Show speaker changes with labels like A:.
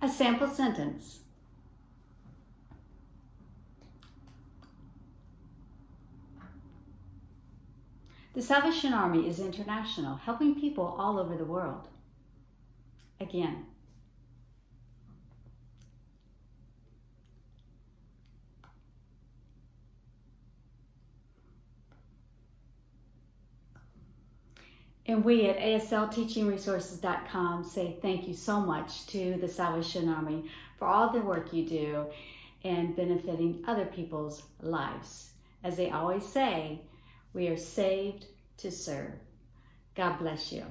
A: A sample sentence. The Salvation Army is international, helping people all over the world. Again, And we at ASLTeachingResources.com say thank you so much to the Salvation Army for all the work you do and benefiting other people's lives. As they always say, we are saved to serve. God bless you.